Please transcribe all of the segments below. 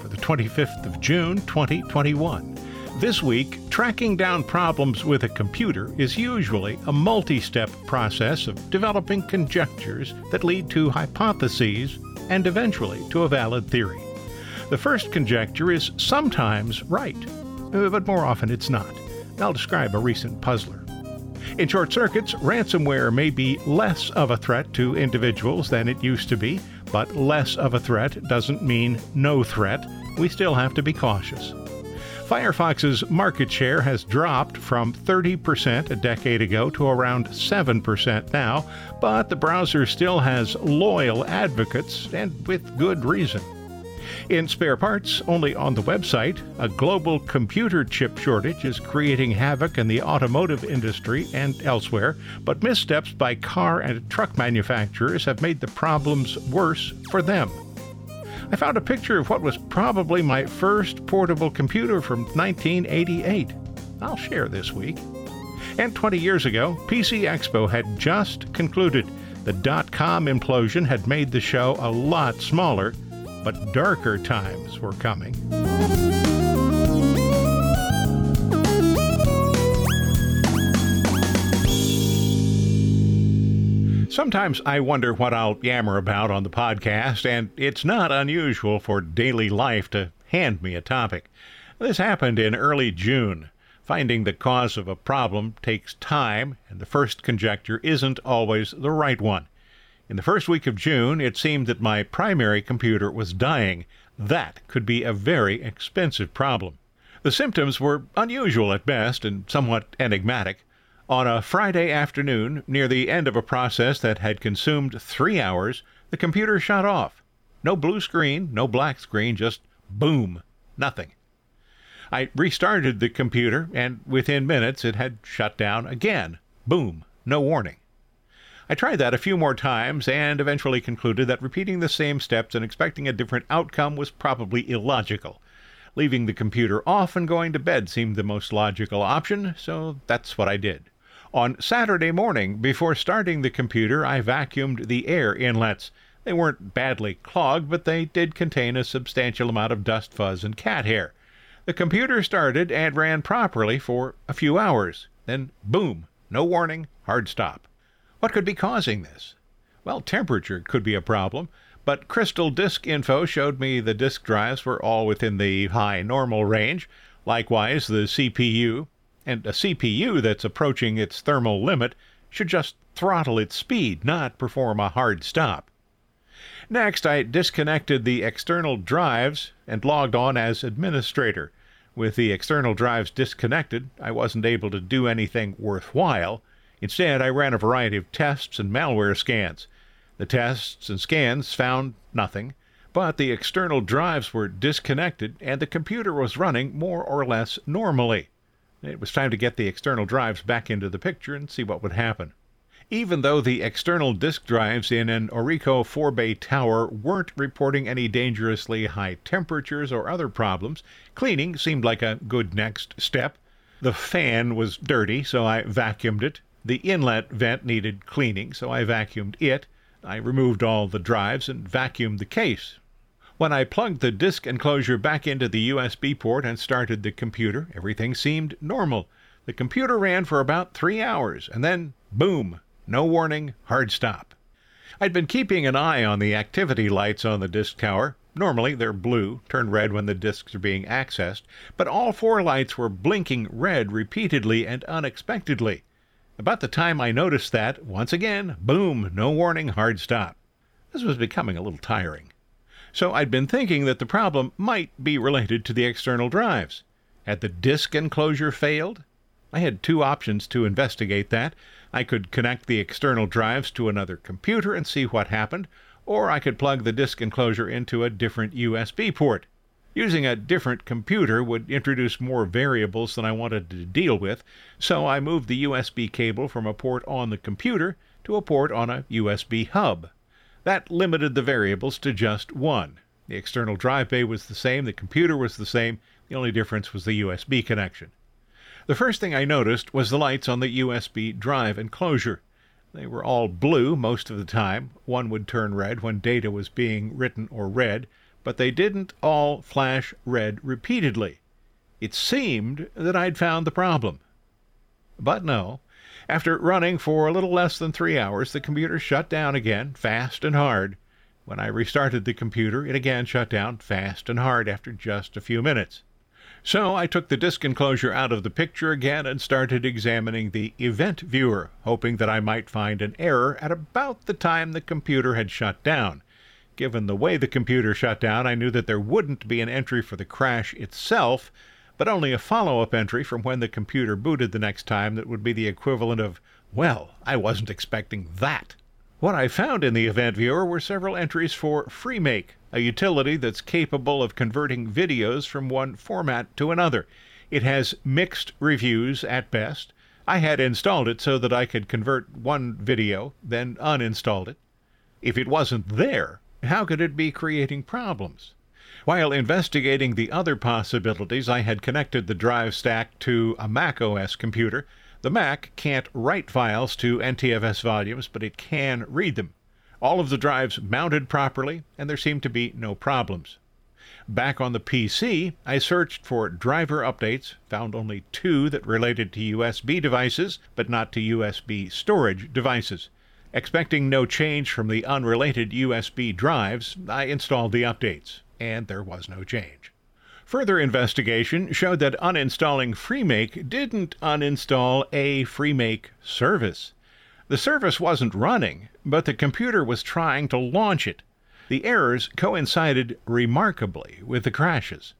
the 25th of June 2021. This week, tracking down problems with a computer is usually a multi step process of developing conjectures that lead to hypotheses and eventually to a valid theory. The first conjecture is sometimes right, uh, but more often it's not. I'll describe a recent puzzler. In short circuits, ransomware may be less of a threat to individuals than it used to be, but less of a threat doesn't mean no threat. We still have to be cautious. Firefox's market share has dropped from 30% a decade ago to around 7% now, but the browser still has loyal advocates, and with good reason. In spare parts, only on the website, a global computer chip shortage is creating havoc in the automotive industry and elsewhere, but missteps by car and truck manufacturers have made the problems worse for them. I found a picture of what was probably my first portable computer from 1988. I'll share this week. And 20 years ago, PC Expo had just concluded. The dot com implosion had made the show a lot smaller, but darker times were coming. Sometimes I wonder what I'll yammer about on the podcast, and it's not unusual for daily life to hand me a topic. This happened in early June. Finding the cause of a problem takes time, and the first conjecture isn't always the right one. In the first week of June, it seemed that my primary computer was dying. That could be a very expensive problem. The symptoms were unusual at best and somewhat enigmatic. On a Friday afternoon, near the end of a process that had consumed three hours, the computer shut off. No blue screen, no black screen, just boom, nothing. I restarted the computer, and within minutes it had shut down again. Boom, no warning. I tried that a few more times and eventually concluded that repeating the same steps and expecting a different outcome was probably illogical. Leaving the computer off and going to bed seemed the most logical option, so that's what I did. On Saturday morning, before starting the computer, I vacuumed the air inlets. They weren't badly clogged, but they did contain a substantial amount of dust, fuzz, and cat hair. The computer started and ran properly for a few hours. Then, boom, no warning, hard stop. What could be causing this? Well, temperature could be a problem, but Crystal Disk Info showed me the disk drives were all within the high normal range. Likewise, the CPU, and a CPU that's approaching its thermal limit should just throttle its speed, not perform a hard stop. Next, I disconnected the external drives and logged on as administrator. With the external drives disconnected, I wasn't able to do anything worthwhile. Instead, I ran a variety of tests and malware scans. The tests and scans found nothing, but the external drives were disconnected and the computer was running more or less normally. It was time to get the external drives back into the picture and see what would happen. Even though the external disk drives in an Orico 4 bay tower weren't reporting any dangerously high temperatures or other problems, cleaning seemed like a good next step. The fan was dirty, so I vacuumed it. The inlet vent needed cleaning, so I vacuumed it. I removed all the drives and vacuumed the case. When I plugged the disk enclosure back into the USB port and started the computer, everything seemed normal. The computer ran for about three hours, and then, boom, no warning, hard stop. I'd been keeping an eye on the activity lights on the disk tower. Normally they're blue, turn red when the disks are being accessed, but all four lights were blinking red repeatedly and unexpectedly. About the time I noticed that, once again, boom, no warning, hard stop. This was becoming a little tiring. So I'd been thinking that the problem might be related to the external drives. Had the disk enclosure failed? I had two options to investigate that. I could connect the external drives to another computer and see what happened, or I could plug the disk enclosure into a different USB port. Using a different computer would introduce more variables than I wanted to deal with, so I moved the USB cable from a port on the computer to a port on a USB hub. That limited the variables to just one. The external drive bay was the same, the computer was the same, the only difference was the USB connection. The first thing I noticed was the lights on the USB drive enclosure. They were all blue most of the time. One would turn red when data was being written or read, but they didn't all flash red repeatedly. It seemed that I'd found the problem. But no. After running for a little less than three hours, the computer shut down again, fast and hard. When I restarted the computer, it again shut down fast and hard after just a few minutes. So I took the disk enclosure out of the picture again and started examining the event viewer, hoping that I might find an error at about the time the computer had shut down. Given the way the computer shut down, I knew that there wouldn't be an entry for the crash itself, but only a follow up entry from when the computer booted the next time that would be the equivalent of, well, I wasn't expecting that. What I found in the event viewer were several entries for FreeMake, a utility that's capable of converting videos from one format to another. It has mixed reviews at best. I had installed it so that I could convert one video, then uninstalled it. If it wasn't there, how could it be creating problems? While investigating the other possibilities, I had connected the drive stack to a Mac OS computer. The Mac can't write files to NTFS volumes, but it can read them. All of the drives mounted properly, and there seemed to be no problems. Back on the PC, I searched for driver updates, found only two that related to USB devices, but not to USB storage devices. Expecting no change from the unrelated USB drives, I installed the updates, and there was no change. Further investigation showed that uninstalling FreeMake didn't uninstall a FreeMake service. The service wasn't running, but the computer was trying to launch it. The errors coincided remarkably with the crashes.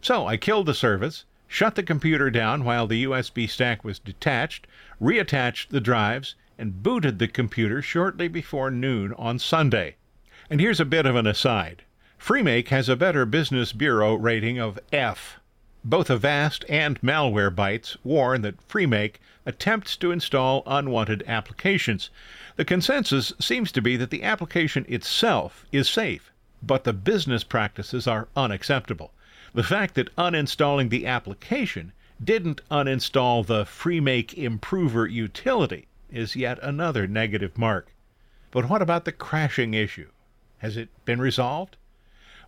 So I killed the service, shut the computer down while the USB stack was detached, reattached the drives, and booted the computer shortly before noon on Sunday. And here's a bit of an aside FreeMake has a better Business Bureau rating of F. Both Avast and Malwarebytes warn that FreeMake attempts to install unwanted applications. The consensus seems to be that the application itself is safe, but the business practices are unacceptable. The fact that uninstalling the application didn't uninstall the FreeMake Improver utility is yet another negative mark. But what about the crashing issue? Has it been resolved?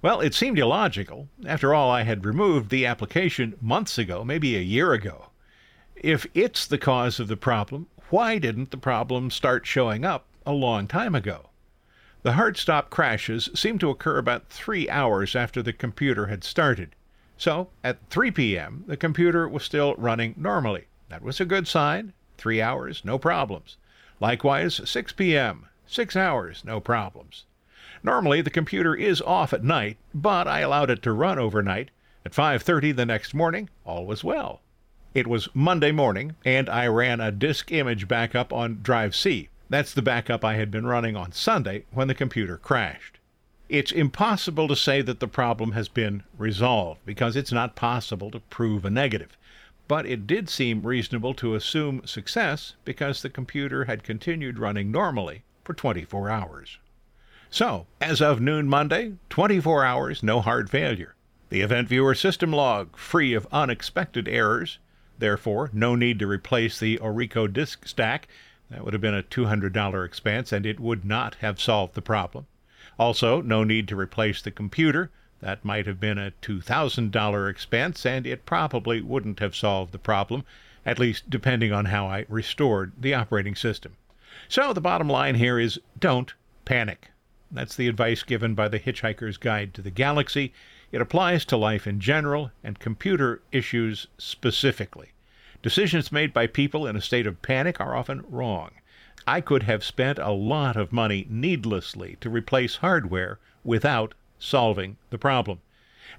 Well, it seemed illogical. After all, I had removed the application months ago, maybe a year ago. If it's the cause of the problem, why didn't the problem start showing up a long time ago? The hard stop crashes seemed to occur about three hours after the computer had started. So, at 3 p.m., the computer was still running normally. That was a good sign. Three hours, no problems. Likewise, 6 p.m., six hours, no problems. Normally the computer is off at night, but I allowed it to run overnight. At 5:30 the next morning, all was well. It was Monday morning, and I ran a disk image backup on drive C. That's the backup I had been running on Sunday when the computer crashed. It's impossible to say that the problem has been resolved because it's not possible to prove a negative but it did seem reasonable to assume success because the computer had continued running normally for 24 hours. So, as of noon Monday, 24 hours, no hard failure. The event viewer system log free of unexpected errors. Therefore, no need to replace the Orico disk stack. That would have been a $200 expense and it would not have solved the problem. Also, no need to replace the computer. That might have been a $2,000 expense, and it probably wouldn't have solved the problem, at least depending on how I restored the operating system. So the bottom line here is don't panic. That's the advice given by the Hitchhiker's Guide to the Galaxy. It applies to life in general and computer issues specifically. Decisions made by people in a state of panic are often wrong. I could have spent a lot of money needlessly to replace hardware without solving the problem.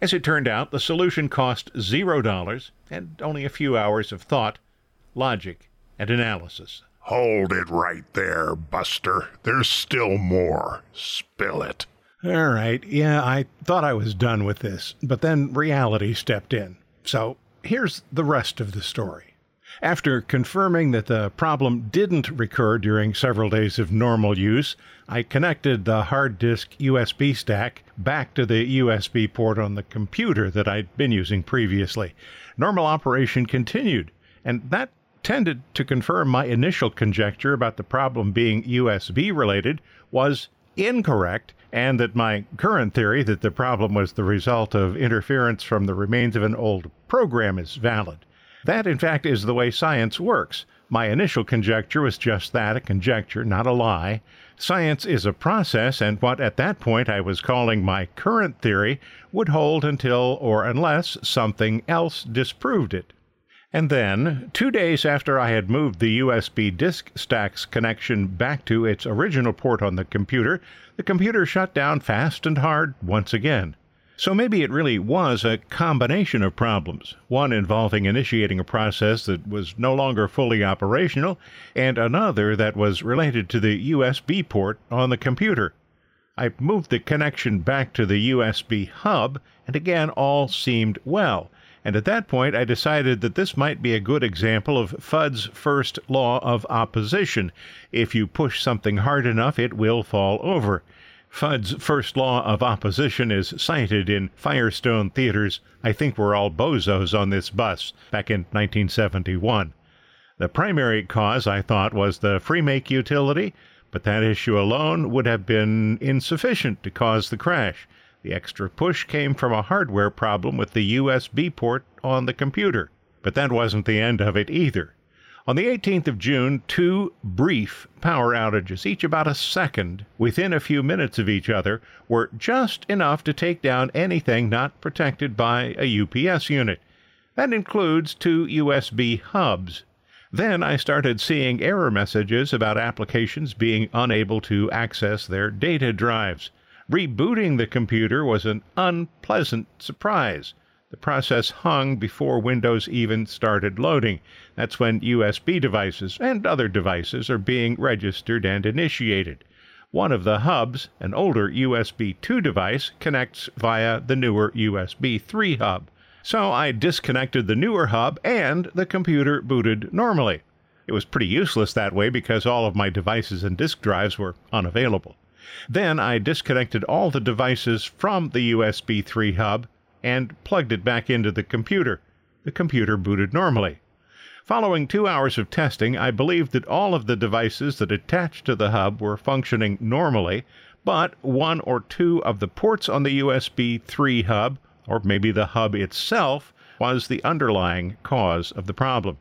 As it turned out, the solution cost zero dollars and only a few hours of thought, logic, and analysis. Hold it right there, Buster. There's still more. Spill it. All right, yeah, I thought I was done with this, but then reality stepped in. So here's the rest of the story. After confirming that the problem didn't recur during several days of normal use, I connected the hard disk USB stack back to the USB port on the computer that I'd been using previously. Normal operation continued, and that tended to confirm my initial conjecture about the problem being USB related was incorrect, and that my current theory that the problem was the result of interference from the remains of an old program is valid. That, in fact, is the way science works. My initial conjecture was just that a conjecture, not a lie. Science is a process, and what at that point I was calling my current theory would hold until or unless something else disproved it. And then, two days after I had moved the USB disk stack's connection back to its original port on the computer, the computer shut down fast and hard once again. So maybe it really was a combination of problems, one involving initiating a process that was no longer fully operational, and another that was related to the USB port on the computer. I moved the connection back to the USB hub, and again all seemed well. And at that point, I decided that this might be a good example of Fudd's first law of opposition. If you push something hard enough, it will fall over. Fudd's first law of opposition is cited in Firesign Theater's I Think We're All Bozos on This Bus back in 1971. The primary cause, I thought, was the Freemake utility, but that issue alone would have been insufficient to cause the crash. The extra push came from a hardware problem with the USB port on the computer. But that wasn't the end of it either. On the 18th of June, two brief power outages, each about a second, within a few minutes of each other, were just enough to take down anything not protected by a UPS unit. That includes two USB hubs. Then I started seeing error messages about applications being unable to access their data drives. Rebooting the computer was an unpleasant surprise. The process hung before Windows even started loading. That's when USB devices and other devices are being registered and initiated. One of the hubs, an older USB 2 device, connects via the newer USB 3 hub. So I disconnected the newer hub and the computer booted normally. It was pretty useless that way because all of my devices and disk drives were unavailable. Then I disconnected all the devices from the USB 3 hub and plugged it back into the computer. The computer booted normally. Following two hours of testing, I believed that all of the devices that attached to the hub were functioning normally, but one or two of the ports on the USB 3 hub, or maybe the hub itself, was the underlying cause of the problem.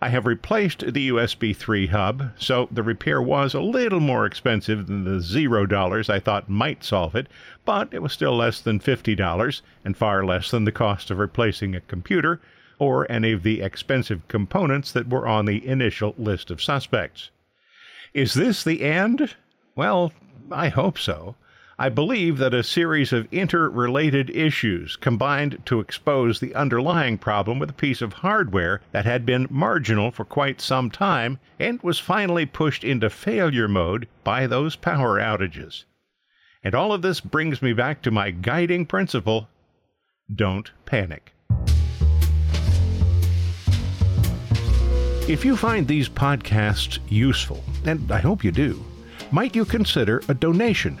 I have replaced the USB 3 hub, so the repair was a little more expensive than the zero dollars I thought might solve it, but it was still less than $50 and far less than the cost of replacing a computer or any of the expensive components that were on the initial list of suspects. Is this the end? Well, I hope so. I believe that a series of interrelated issues combined to expose the underlying problem with a piece of hardware that had been marginal for quite some time and was finally pushed into failure mode by those power outages. And all of this brings me back to my guiding principle don't panic. If you find these podcasts useful, and I hope you do, might you consider a donation?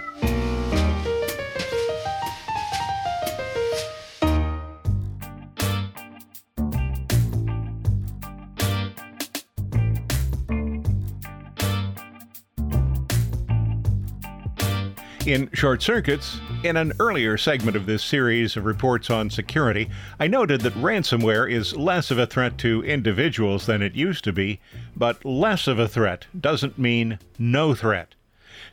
In Short Circuits, in an earlier segment of this series of reports on security, I noted that ransomware is less of a threat to individuals than it used to be, but less of a threat doesn't mean no threat.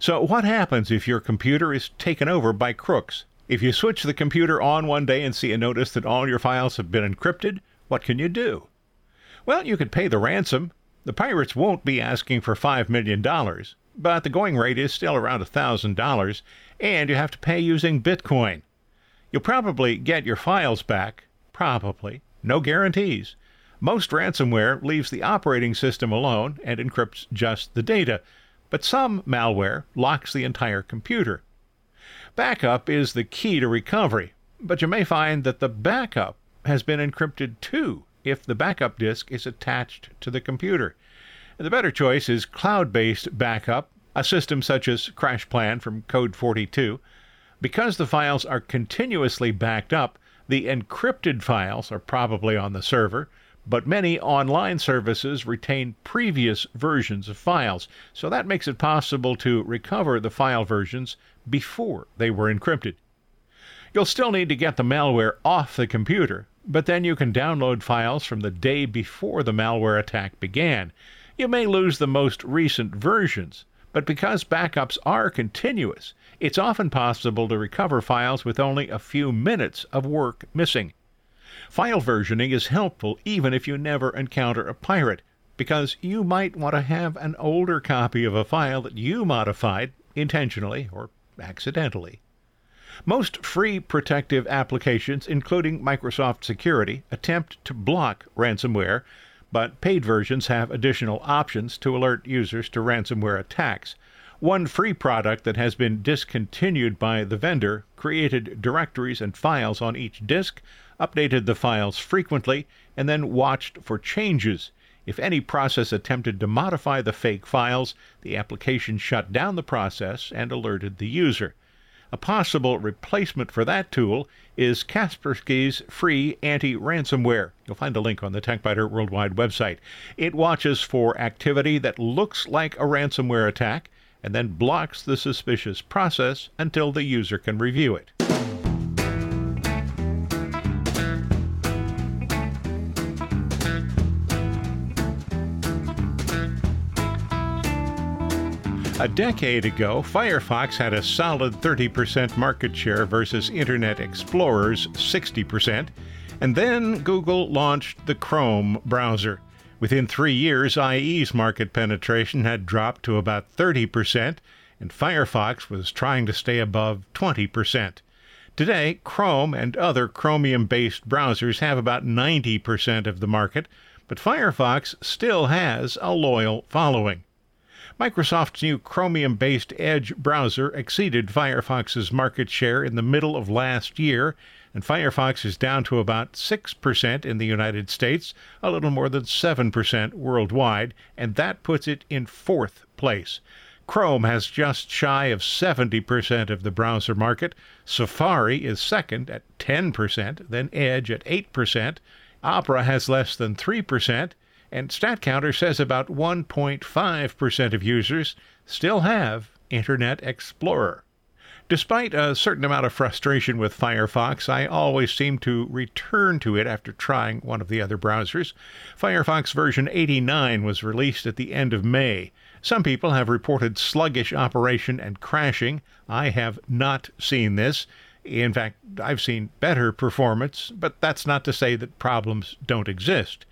So, what happens if your computer is taken over by crooks? If you switch the computer on one day and see a notice that all your files have been encrypted, what can you do? Well, you could pay the ransom The pirates won't be asking for $5 million, but the going rate is still around $1,000, and you have to pay using Bitcoin. You'll probably get your files back, probably, no guarantees. Most ransomware leaves the operating system alone and encrypts just the data, but some malware locks the entire computer. Backup is the key to recovery, but you may find that the backup has been encrypted too if the backup disk is attached to the computer. The better choice is cloud based backup, a system such as CrashPlan from Code 42. Because the files are continuously backed up, the encrypted files are probably on the server, but many online services retain previous versions of files, so that makes it possible to recover the file versions before they were encrypted. You'll still need to get the malware off the computer, but then you can download files from the day before the malware attack began. You may lose the most recent versions, but because backups are continuous, it's often possible to recover files with only a few minutes of work missing. File versioning is helpful even if you never encounter a pirate, because you might want to have an older copy of a file that you modified intentionally or accidentally. Most free protective applications, including Microsoft Security, attempt to block ransomware, but paid versions have additional options to alert users to ransomware attacks. One free product that has been discontinued by the vendor created directories and files on each disk, updated the files frequently, and then watched for changes. If any process attempted to modify the fake files, the application shut down the process and alerted the user. A possible replacement for that tool is Kaspersky's free anti ransomware. You'll find a link on the TechByter Worldwide website. It watches for activity that looks like a ransomware attack and then blocks the suspicious process until the user can review it. A decade ago, Firefox had a solid 30% market share versus Internet Explorer's 60%, and then Google launched the Chrome browser. Within three years, IE's market penetration had dropped to about 30%, and Firefox was trying to stay above 20%. Today, Chrome and other Chromium based browsers have about 90% of the market, but Firefox still has a loyal following. Microsoft's new Chromium based Edge browser exceeded Firefox's market share in the middle of last year, and Firefox is down to about 6% in the United States, a little more than 7% worldwide, and that puts it in fourth place. Chrome has just shy of 70% of the browser market. Safari is second at 10%, then Edge at 8%. Opera has less than 3%, and StatCounter says about 1.5% of users still have Internet Explorer. Despite a certain amount of frustration with Firefox, I always seem to return to it after trying one of the other browsers. Firefox version 89 was released at the end of May. Some people have reported sluggish operation and crashing. I have not seen this. In fact, I've seen better performance, but that's not to say that problems don't exist.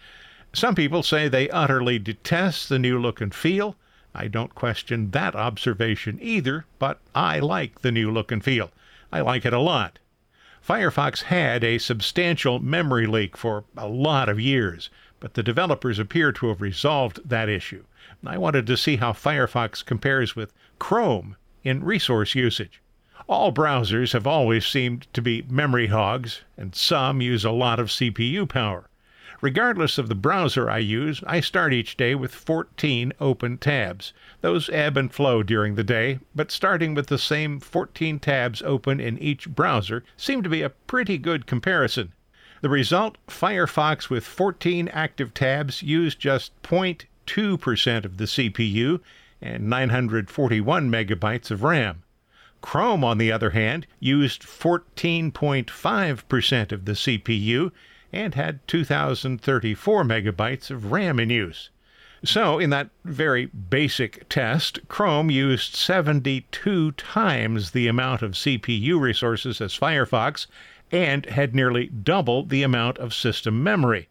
Some people say they utterly detest the new look and feel. I don't question that observation either, but I like the new look and feel. I like it a lot. Firefox had a substantial memory leak for a lot of years, but the developers appear to have resolved that issue. I wanted to see how Firefox compares with Chrome in resource usage. All browsers have always seemed to be memory hogs, and some use a lot of CPU power. Regardless of the browser I use, I start each day with 14 open tabs. Those ebb and flow during the day, but starting with the same 14 tabs open in each browser seemed to be a pretty good comparison. The result Firefox with 14 active tabs used just 0.2% of the CPU and 941 megabytes of RAM. Chrome, on the other hand, used 14.5% of the CPU and had 2034 megabytes of RAM in use. So, in that very basic test, Chrome used 72 times the amount of CPU resources as Firefox and had nearly double the amount of system memory.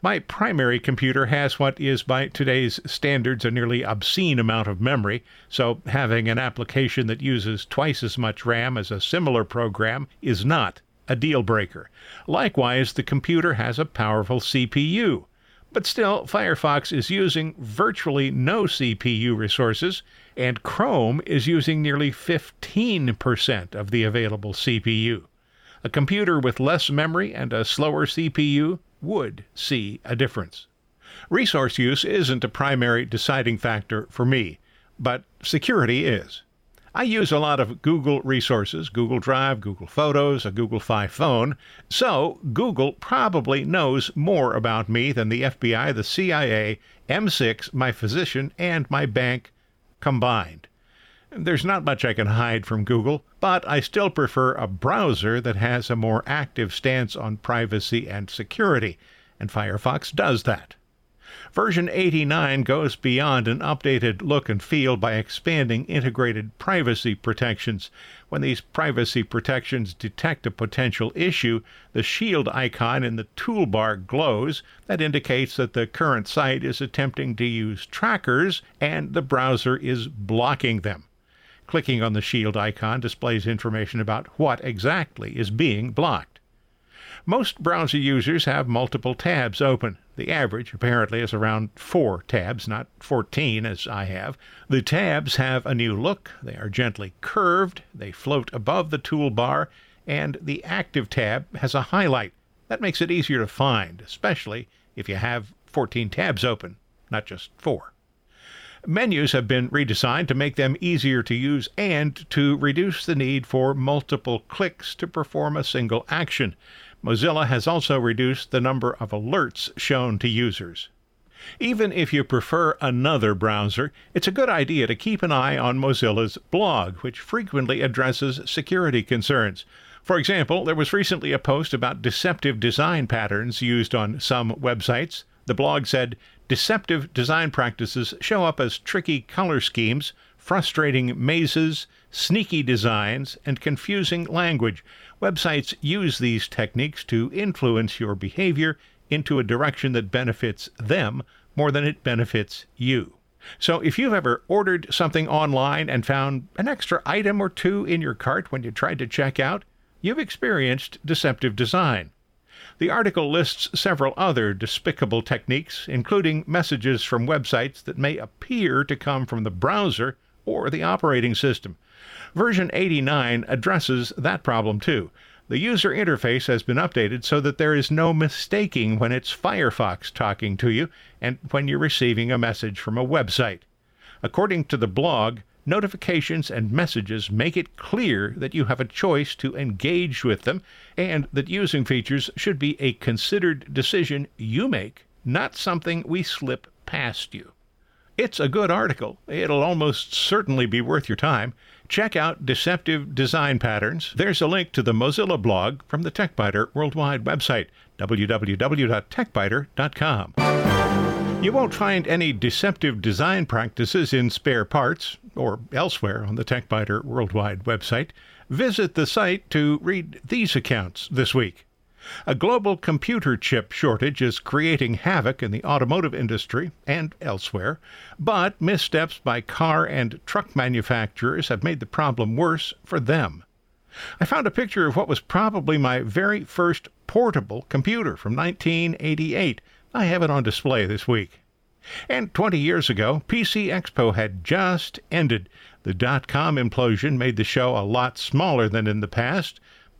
My primary computer has what is, by today's standards, a nearly obscene amount of memory, so having an application that uses twice as much RAM as a similar program is not a deal breaker. Likewise, the computer has a powerful CPU. But still, Firefox is using virtually no CPU resources, and Chrome is using nearly 15% of the available CPU. A computer with less memory and a slower CPU would see a difference. Resource use isn't a primary deciding factor for me, but security is. I use a lot of Google resources Google Drive, Google Photos, a Google Fi phone. So, Google probably knows more about me than the FBI, the CIA, M6, my physician, and my bank combined. There's not much I can hide from Google, but I still prefer a browser that has a more active stance on privacy and security, and Firefox does that. Version 89 goes beyond an updated look and feel by expanding integrated privacy protections. When these privacy protections detect a potential issue, the shield icon in the toolbar glows. That indicates that the current site is attempting to use trackers and the browser is blocking them. Clicking on the shield icon displays information about what exactly is being blocked. Most browser users have multiple tabs open. The average, apparently, is around four tabs, not 14 as I have. The tabs have a new look. They are gently curved, they float above the toolbar, and the Active tab has a highlight. That makes it easier to find, especially if you have 14 tabs open, not just four. Menus have been redesigned to make them easier to use and to reduce the need for multiple clicks to perform a single action. Mozilla has also reduced the number of alerts shown to users. Even if you prefer another browser, it's a good idea to keep an eye on Mozilla's blog, which frequently addresses security concerns. For example, there was recently a post about deceptive design patterns used on some websites. The blog said deceptive design practices show up as tricky color schemes, frustrating mazes, sneaky designs, and confusing language. Websites use these techniques to influence your behavior into a direction that benefits them more than it benefits you. So, if you've ever ordered something online and found an extra item or two in your cart when you tried to check out, you've experienced deceptive design. The article lists several other despicable techniques, including messages from websites that may appear to come from the browser or the operating system. Version 89 addresses that problem too. The user interface has been updated so that there is no mistaking when it's Firefox talking to you and when you're receiving a message from a website. According to the blog, notifications and messages make it clear that you have a choice to engage with them and that using features should be a considered decision you make, not something we slip past you. It's a good article. It'll almost certainly be worth your time. Check out Deceptive Design Patterns. There's a link to the Mozilla blog from the TechByter Worldwide website, www.techbyter.com. You won't find any deceptive design practices in spare parts or elsewhere on the TechByter Worldwide website. Visit the site to read these accounts this week. A global computer chip shortage is creating havoc in the automotive industry and elsewhere, but missteps by car and truck manufacturers have made the problem worse for them. I found a picture of what was probably my very first portable computer from 1988. I have it on display this week. And 20 years ago, PC Expo had just ended. The dot com implosion made the show a lot smaller than in the past,